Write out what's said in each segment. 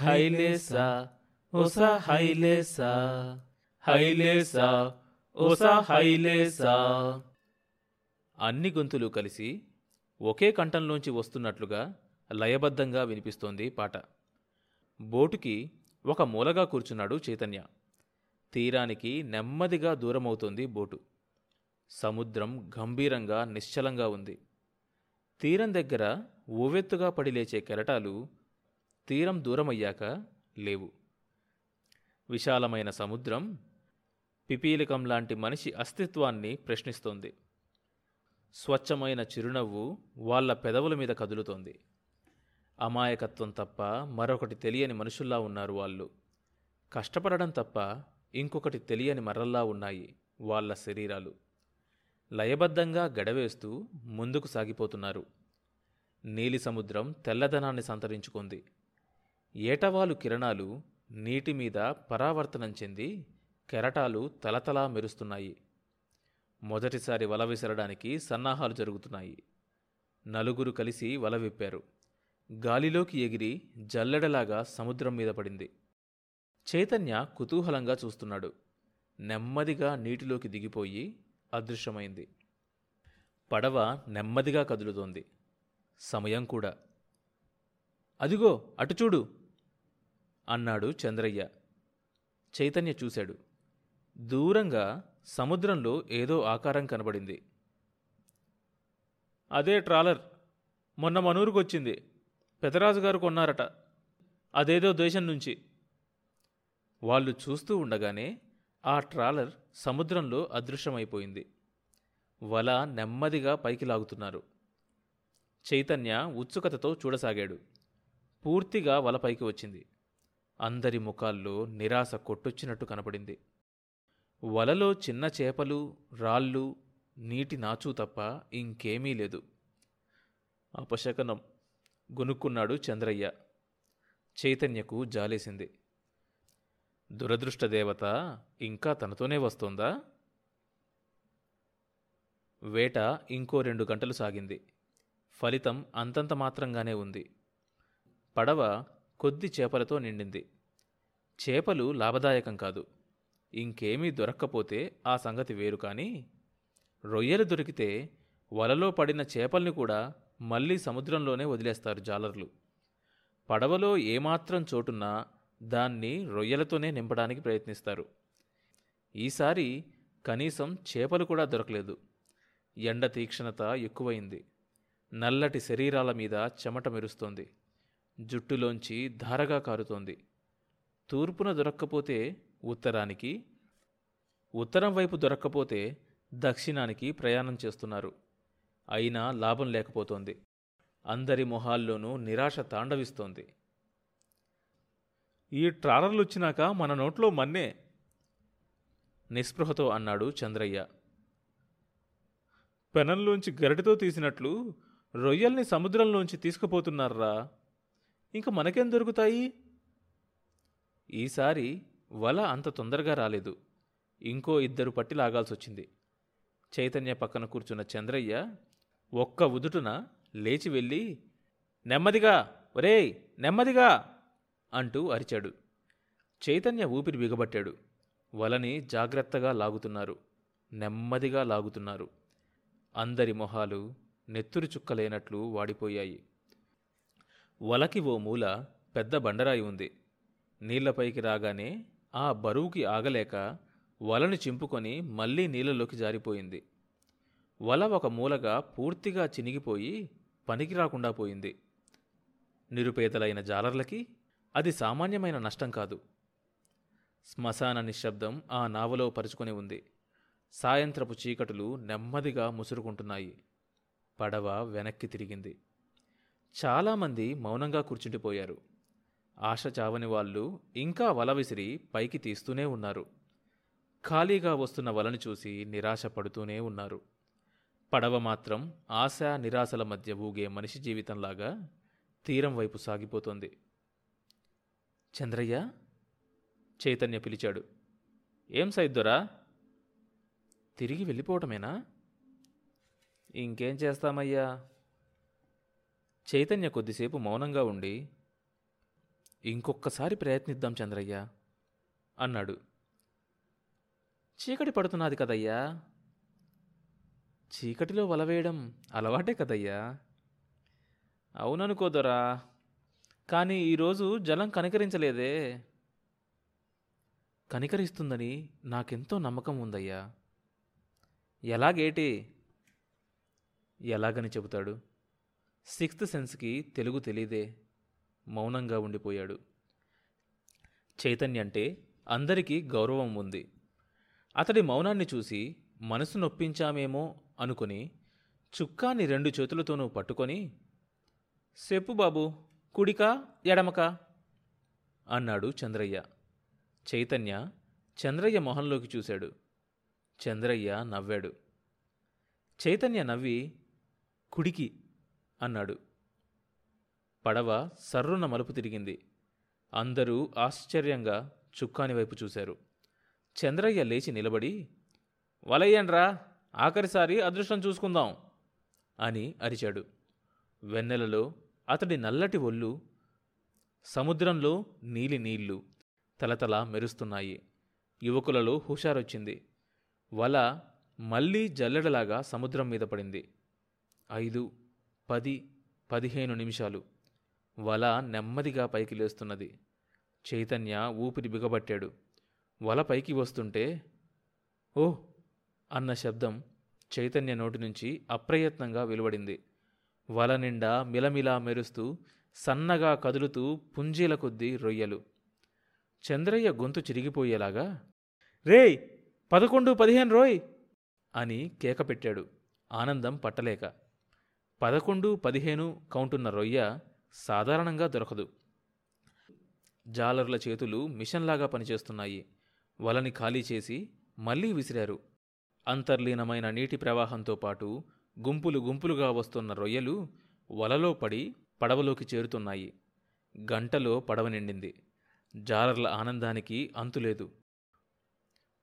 హైలేసా ఓసా హైలేసా హైలేసా ఓసా హైలేసా. అన్ని గొంతులు కలిసి ఒకే కంఠంలోంచి వస్తున్నట్లుగా లయబద్ధంగా వినిపిస్తోంది పాట. బోటుకి ఒక మూలగా కూర్చున్నాడు చైతన్య. తీరానికి నెమ్మదిగా దూరమవుతోంది బోటు. సముద్రం గంభీరంగా నిశ్చలంగా ఉంది. తీరం దగ్గర ఉవ్వెత్తుగా పడిలేచే కెరటాలు తీరం దూరమయ్యాక లేవు. విశాలమైన సముద్రం పిపీలికం లాంటి మనిషి అస్తిత్వాన్ని ప్రశ్నిస్తోంది. స్వచ్ఛమైన చిరునవ్వు వాళ్ళ పెదవుల మీద కదులుతోంది. అమాయకత్వం తప్ప మరొకటి తెలియని మనుషుల్లా ఉన్నారు వాళ్ళు. కష్టపడడం తప్ప ఇంకొకటి తెలియని మర్రల్లా ఉన్నాయి వాళ్ళ శరీరాలు. లయబద్ధంగా గడవేస్తూ ముందుకు సాగిపోతున్నారు. నీలి సముద్రం తెల్లదనాన్ని సంతరించుకుంది. ఏటవాలు కిరణాలు నీటి మీద పరావర్తనం చెంది కెరటాలు తలతలా మెరుస్తున్నాయి. మొదటిసారి వల విసరడానికి సన్నాహాలు జరుగుతున్నాయి. నలుగురు కలిసి వల విప్పారు. గాలిలోకి ఎగిరి జల్లెడలాగా సముద్రం మీద పడింది. చైతన్య కుతూహలంగా చూస్తున్నాడు. నెమ్మదిగా నీటిలోకి దిగిపోయి అదృశ్యమైంది. పడవ నెమ్మదిగా కదులుతోంది. సమయం కూడా. అదిగో అటు చూడు. అన్నాడు చంద్రయ్య. చైతన్య చూశాడు. దూరంగా సముద్రంలో ఏదో ఆకారం కనబడింది. అదే ట్రాలర్. మొన్న మనూరుకొచ్చింది. పెదరాజు గారు కొన్నారట. అదేదో దేశం నుంచి. వాళ్ళు చూస్తూ ఉండగానే ఆ ట్రాలర్ సముద్రంలో అదృశ్యమైపోయింది. వల నెమ్మదిగా పైకి లాగుతున్నారు. చైతన్య ఉత్సుకతతో చూడసాగాడు. పూర్తిగా వల పైకి వచ్చింది. అందరి ముఖాల్లో నిరాశ కొట్టొచ్చినట్టు కనపడింది. వలలో చిన్న చేపలు రాళ్ళు నీటి నాచు తప్ప ఇంకేమీ లేదు. అపశకనం గొనుక్కున్నాడు చంద్రయ్య. చైతన్యకు జాలేసింది. దురదృష్ట దేవత ఇంకా తనతోనే వస్తోందా? వేట ఇంకో రెండు గంటలు సాగింది. ఫలితం అంతంత మాత్రంగానే ఉంది. పడవ కొద్ది చేపలతో నిండింది. చేపలు లాభదాయకం కాదు. ఇంకేమీ దొరక్కపోతే ఆ సంగతి వేరు కానీ రొయ్యలు దొరికితే వలలో పడిన చేపల్ని కూడా మళ్ళీ సముద్రంలోనే వదిలేస్తారు జాలర్లు. పడవలో ఏమాత్రం చోటున్నా దాన్ని రొయ్యలతోనే నింపడానికి ప్రయత్నిస్తారు. ఈసారి కనీసం చేపలు కూడా దొరకలేదు. ఎండ తీక్షణత ఎక్కువైంది. నల్లటి శరీరాల మీద చెమట మెరుస్తోంది. జుట్టులోంచి ధారగా కారుతోంది. తూర్పున దొరక్కపోతే ఉత్తరానికి ఉత్తరం వైపు దొరక్కపోతే దక్షిణానికి ప్రయాణం చేస్తున్నారు. అయినా లాభం లేకపోతోంది. అందరి మొహాల్లోనూ నిరాశ తాండవిస్తోంది. ఈ ట్రాలర్లు వచ్చినాక మన నోట్లో మన్నే నిస్పృహతో అన్నాడు చంద్రయ్య. పెనంలోంచి గరిటతో తీసినట్లు రొయ్యల్ని సముద్రంలోంచి తీసుకుపోతున్నారా? ఇంక మనకేం దొరుకుతాయి? ఈసారి వల అంత తొందరగా రాలేదు. ఇంకో ఇద్దరు పట్టి లాగాల్సొచ్చింది. చైతన్య పక్కన కూర్చున్న చంద్రయ్య ఒక్క ఉదుటున లేచి వెళ్ళి నెమ్మదిగా ఒరేయ్ నెమ్మదిగా అంటూ అరిచాడు. చైతన్య ఊపిరి బిగబట్టాడు. వలని జాగ్రత్తగా లాగుతున్నారు. నెమ్మదిగా లాగుతున్నారు. అందరి మొహాలు నెత్తురు చుక్కలేనట్లు వాడిపోయాయి. వలకి ఓ మూల పెద్ద బండరాయి ఉంది. నీళ్ళపైకి రాగానే ఆ బరువుకి ఆగలేక వలను చింపుకొని మళ్ళీ నీళ్ళలోకి జారిపోయింది. వల ఒక మూలగా పూర్తిగా చినిగిపోయి పనికి రాకుండా పోయింది. నిరుపేదలైన జాలర్లకి అది సామాన్యమైన నష్టం కాదు. శ్మశాన నిశ్శబ్దం ఆ నావలో పరుచుకొని ఉంది. సాయంత్రపు చీకటులు నెమ్మదిగా ముసురుకుంటున్నాయి. పడవ వెనక్కి తిరిగింది. చాలామంది మౌనంగా కూర్చుండిపోయారు. ఆశ చావని వాళ్ళు ఇంకా వల విసిరి పైకి తీస్తూనే ఉన్నారు. ఖాళీగా వస్తున్న వలను చూసి నిరాశ పడుతూనే ఉన్నారు. పడవ మాత్రం ఆశ నిరాశల మధ్య ఊగే మనిషి జీవితంలాగా తీరం వైపు సాగిపోతోంది. చంద్రయ్య? చైతన్య పిలిచాడు. ఏం సైద్దొరా? తిరిగి వెళ్ళిపోవటమేనా? ఇంకేం చేస్తామయ్యా? చైతన్య కొద్దిసేపు మౌనంగా ఉండి ఇంకొక్కసారి ప్రయత్నిద్దాం చంద్రయ్య అన్నాడు. చీకటి పడుతున్నది కదయ్యా. చీకటిలో వలవేయడం అలవాటే కదయ్యా. అవుననుకోదరా కానీ ఈరోజు జలం కనికరించలేదే. కనికరిస్తుందని నాకెంతో నమ్మకం ఉందయ్యా. ఎలాగేటి? ఎలాగని చెబుతాడు? సిక్స్త్ సెన్స్కి తెలుగు తెలీదే. మౌనంగా ఉండిపోయాడు. చైతన్య అంటే అందరికీ గౌరవం ఉంది. అతడి మౌనాన్ని చూసి మనసు నొప్పించామేమో అనుకుని చుక్కాని రెండు చేతులతోనూ పట్టుకొని చెప్పు బాబు కుడికా ఎడమకా? అన్నాడు చంద్రయ్య. చైతన్య చంద్రయ్య మొహంలోకి చూశాడు. చంద్రయ్య నవ్వాడు. చైతన్య నవ్వి కుడికి అన్నాడు. పడవ సర్రున మలుపు తిరిగింది. అందరూ ఆశ్చర్యంగా చుక్కాని వైపు చూశారు. చంద్రయ్య లేచి నిలబడి వలయ్యండ్రా ఆఖరిసారి అదృష్టం చూసుకుందాం అని అరిచాడు. వెన్నెలలో అతడి నల్లటి ఒళ్ళు సముద్రంలో నీలి నీళ్ళు తలతల మెరుస్తున్నాయి. యువకులలో హుషారొచ్చింది. వల మళ్ళీ జల్లెడలాగా సముద్రం మీద పడింది. ఐదు పది పదిహేను నిమిషాలు. వల నెమ్మదిగా పైకి లేస్తున్నది. చైతన్య ఊపిరి బిగబట్టాడు. వల పైకి వస్తుంటే ఓ! అన్న శబ్దం చైతన్య నోటి నుంచి అప్రయత్నంగా వెలువడింది. వల నిండా మిలమిలా మెరుస్తూ సన్నగా కదులుతూ పుంజీల కొద్దీ రొయ్యలు. చంద్రయ్య గొంతు చిరిగిపోయేలాగా రేయ్! పదకొండు పదిహేను రోయ్! అని కేక పెట్టాడు. ఆనందం పట్టలేక. పదకొండు పదిహేను కౌంటున్న రొయ్య సాధారణంగా దొరకదు. జాలర్ల చేతులు మిషన్లాగా పనిచేస్తున్నాయి. వలని ఖాళీ చేసి మళ్ళీ విసిరారు. అంతర్లీనమైన నీటి ప్రవాహంతో పాటు గుంపులు గుంపులుగా వస్తున్న రొయ్యలు వలలో పడి పడవలోకి చేరుతున్నాయి. గంటలో పడవ నిండింది. జాలర్ల ఆనందానికి అంతులేదు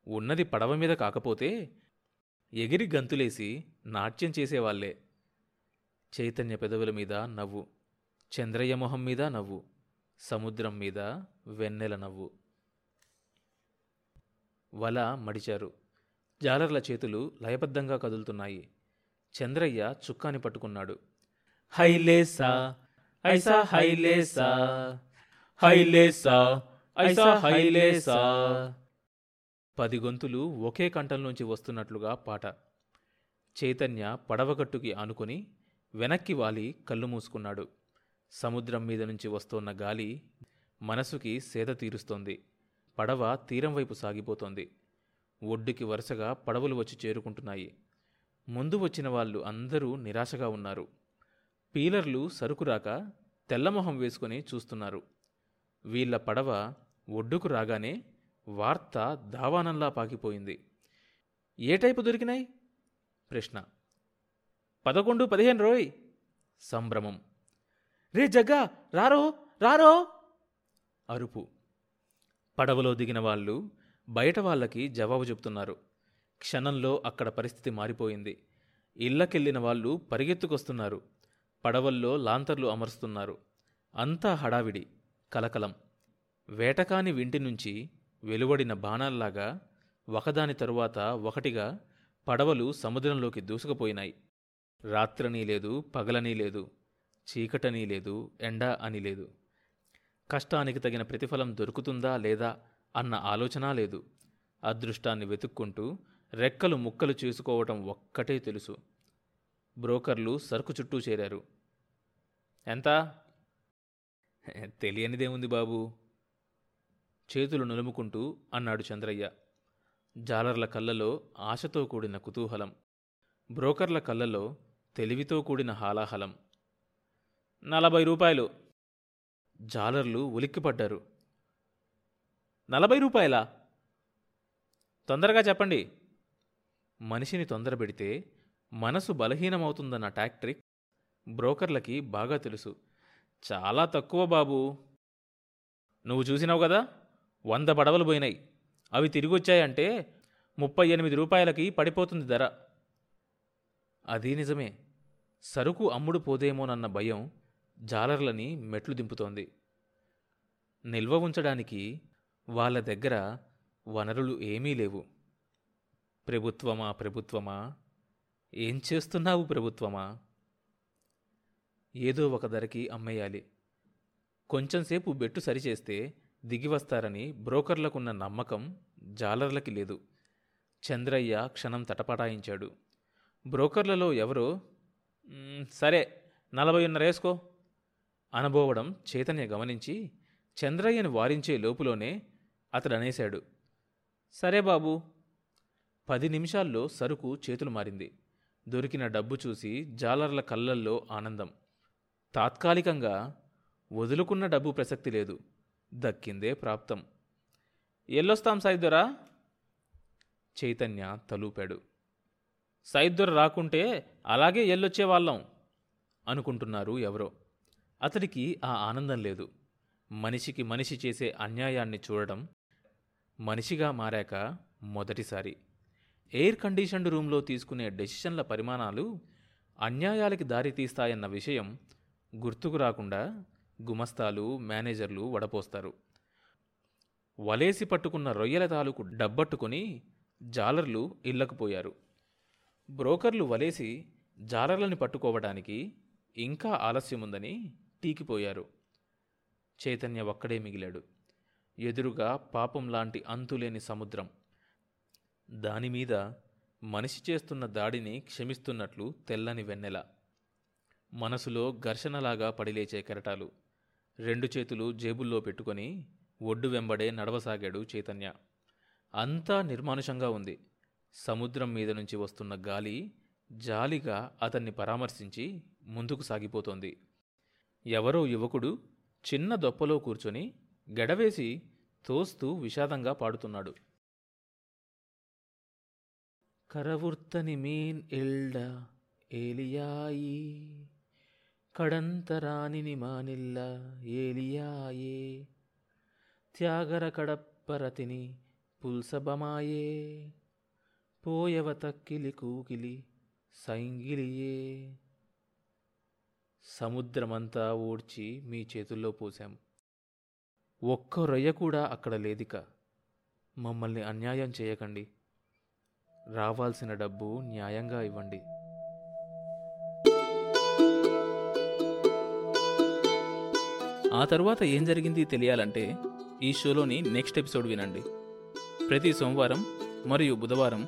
ఉన్నది పడవ మీద కాకపోతే ఎగిరి గంతులేసి నాట్యం చేసేవాళ్ళే. చైతన్య పెదవుల మీద నవ్వు చంద్రయ్య మొహం మీద నవ్వు సముద్రం మీద వెన్నెల నవ్వు. వల మడిచారు. జాలర్ల చేతులు లయబద్ధంగా కదులుతున్నాయి. చంద్రయ్య చుక్కాని పట్టుకున్నాడు. హైలేసా ఐసా హైలేసా హైలేసా ఐసా హైలేసా పది గొంతులు ఒకే కంఠంలోంచి వస్తున్నట్లుగా పాట. చైతన్య పడవగట్టుకి ఆనుకొని వెనక్కి వాలి కళ్ళు మూసుకున్నాడు. సముద్రం మీద నుంచి వస్తోన్న గాలి మనసుకి సేద తీరుస్తోంది. పడవ తీరం వైపు సాగిపోతోంది. ఒడ్డుకి వరుసగా పడవలు వచ్చి చేరుకుంటున్నాయి. ముందు వచ్చిన వాళ్ళు అందరూ నిరాశగా ఉన్నారు. పీలర్లు సరుకు రాక తెల్లమొహం వేసుకుని చూస్తున్నారు. వీళ్ళ పడవ ఒడ్డుకు రాగానే వార్త దావానంలా పాకిపోయింది. ఏ టైపు దొరికినాయి? ప్రశ్న. పదకొండు పదిహేను రోయ్. సంభ్రమం. రే జగ్గా రారో రారో. అరుపు. పడవలో దిగిన వాళ్ళు బయట వాళ్ళకి జవాబు చెప్తున్నారు. క్షణంలో అక్కడ పరిస్థితి మారిపోయింది. ఇళ్ళకెళ్ళిన వాళ్ళు పరిగెత్తుకొస్తున్నారు. పడవల్లో లాంతర్లు అమరుస్తున్నారు. అంతా హడావిడి కలకలం. వేటకాని వింటి నుంచి వెలువడిన బాణాల్లాగా ఒకదాని తరువాత ఒకటిగా పడవలు సముద్రంలోకి దూసుకుపోయినాయి. రాత్రనీ లేదు పగలనీ లేదు చీకటనీ లేదు ఎండ అని లేదు. కష్టానికి తగిన ప్రతిఫలం దొరుకుతుందా లేదా అన్న ఆలోచన లేదు. అదృష్టాన్ని వెతుక్కుంటూ రెక్కలు ముక్కలు చేసుకోవటం ఒక్కటే తెలుసు. బ్రోకర్లు సరుకు చుట్టూ చేరారు. ఎంత? తెలియనిదేముంది బాబు? చేతులు నులుముకుంటూ అన్నాడు చంద్రయ్య. జాలర్ల కళ్ళలో ఆశతో కూడిన కుతూహలం. బ్రోకర్ల కళ్ళలో తెలివితో కూడిన హాలాహలం. నలభై రూపాయలు. జాలర్లు ఉలిక్కిపడ్డారు. నలభై రూపాయలా? తొందరగా చెప్పండి. మనిషిని తొందరబెడితే మనసు బలహీనమవుతుందన్న టాక్ట్రిక్ బ్రోకర్లకి బాగా తెలుసు. చాలా తక్కువ బాబు. నువ్వు చూసినావు కదా? వంద పడవలు పోయినాయి. అవి తిరిగొచ్చాయంటే ముప్పై ఎనిమిది రూపాయలకి పడిపోతుంది ధర. అది నిజమే. సరుకు అమ్ముడు పోదేమోనన్న భయం జాలర్లని మెట్లు దింపుతోంది. నిల్వ ఉంచడానికి వాళ్ళ దగ్గర వనరులు ఏమీ లేవు. ప్రభుత్వమా ప్రభుత్వమా? ఏం చేస్తున్నావు ప్రభుత్వమా? ఏదో ఒక ధరకి అమ్మేయాలి. కొంచెంసేపు బెట్టు సరిచేస్తే దిగి వస్తారని బ్రోకర్లకున్న నమ్మకం జాలర్లకి లేదు. చంద్రయ్య క్షణం తటపటాయించాడు. బ్రోకర్లలో ఎవరో సరే నలభైన్నర వేసుకో అనబోవడం చైతన్య గమనించి చంద్రయ్యను వారించే లోపులోనే అతడు అనేశాడు సరే బాబు. పది నిమిషాల్లో సరుకు చేతులు మారింది. దొరికిన డబ్బు చూసి జాలర్ల కళ్ళల్లో ఆనందం. తాత్కాలికంగా వదులుకున్న డబ్బు ప్రసక్తి లేదు. దక్కిందే ప్రాప్తం. ఎల్లొస్తాం సైద్దొరా చైతన్య తలూపాడు. సైద్దొర రాకుంటే అలాగే ఎల్లొచ్చేవాళ్ళం అనుకుంటున్నారు ఎవరో. అతడికి ఆ ఆనందం లేదు. మనిషికి మనిషి చేసే అన్యాయాన్ని చూడడం మనిషిగా మారాక మొదటిసారి. ఎయిర్ కండిషన్డ్ రూమ్లో తీసుకునే డెసిషన్ల పరిమాణాలు అన్యాయాలకి దారితీస్తాయన్న విషయం గుర్తుకు రాకుండా గుమస్తాలు మేనేజర్లు వడపోస్తారు. వలేసి పట్టుకున్న రొయ్యల తాలూకు డబ్బట్టుకొని జాలర్లు ఇళ్ళకు పోయారు. బ్రోకర్లు వలేసి జాలర్లని పట్టుకోవడానికి ఇంకా ఆలస్యముందని టీకిపోయారు. చైతన్య ఒక్కడే మిగిలాడు. ఎదురుగా పాపం లాంటి అంతులేని సముద్రం. దానిమీద మనిషి చేస్తున్న దాడిని క్షమిస్తున్నట్లు తెల్లని వెన్నెల. మనసులో ఘర్షణలాగా పడిలేచే కెరటాలు. రెండు చేతులు జేబుల్లో పెట్టుకొని ఒడ్డు వెంబడే నడవసాగాడు చైతన్య. అంతా నిర్మానుషంగా ఉంది. సముద్రం మీద నుంచి వస్తున్న గాలి జాలిగా అతన్ని పరామర్శించి ముందుకు సాగిపోతోంది. ఎవరో యువకుడు చిన్న దొప్పలో కూర్చొని గడవేసి తోస్తూ విషాదంగా పాడుతున్నాడు. కరవుర్తని మీన్ ఎల్డ ఏలియాయి కడంతరానిని మానిల్ల ఏలియాయే త్యాగర కడప్పరతిని పుల్సబమాయే. పోయవ తక్కిలి కూకిలి సైంగిలియే. సముద్రమంతా ఓడ్చి మీ చేతుల్లో పోశాం. ఒక్క రొయ్య కూడా అక్కడ లేదిక. మమ్మల్ని అన్యాయం చేయకండి. రావాల్సిన డబ్బు న్యాయంగా ఇవ్వండి. ఆ తర్వాత ఏం జరిగింది తెలియాలంటే ఈ షోలోని నెక్స్ట్ ఎపిసోడ్ వినండి. ప్రతి సోమవారం మరియు బుధవారం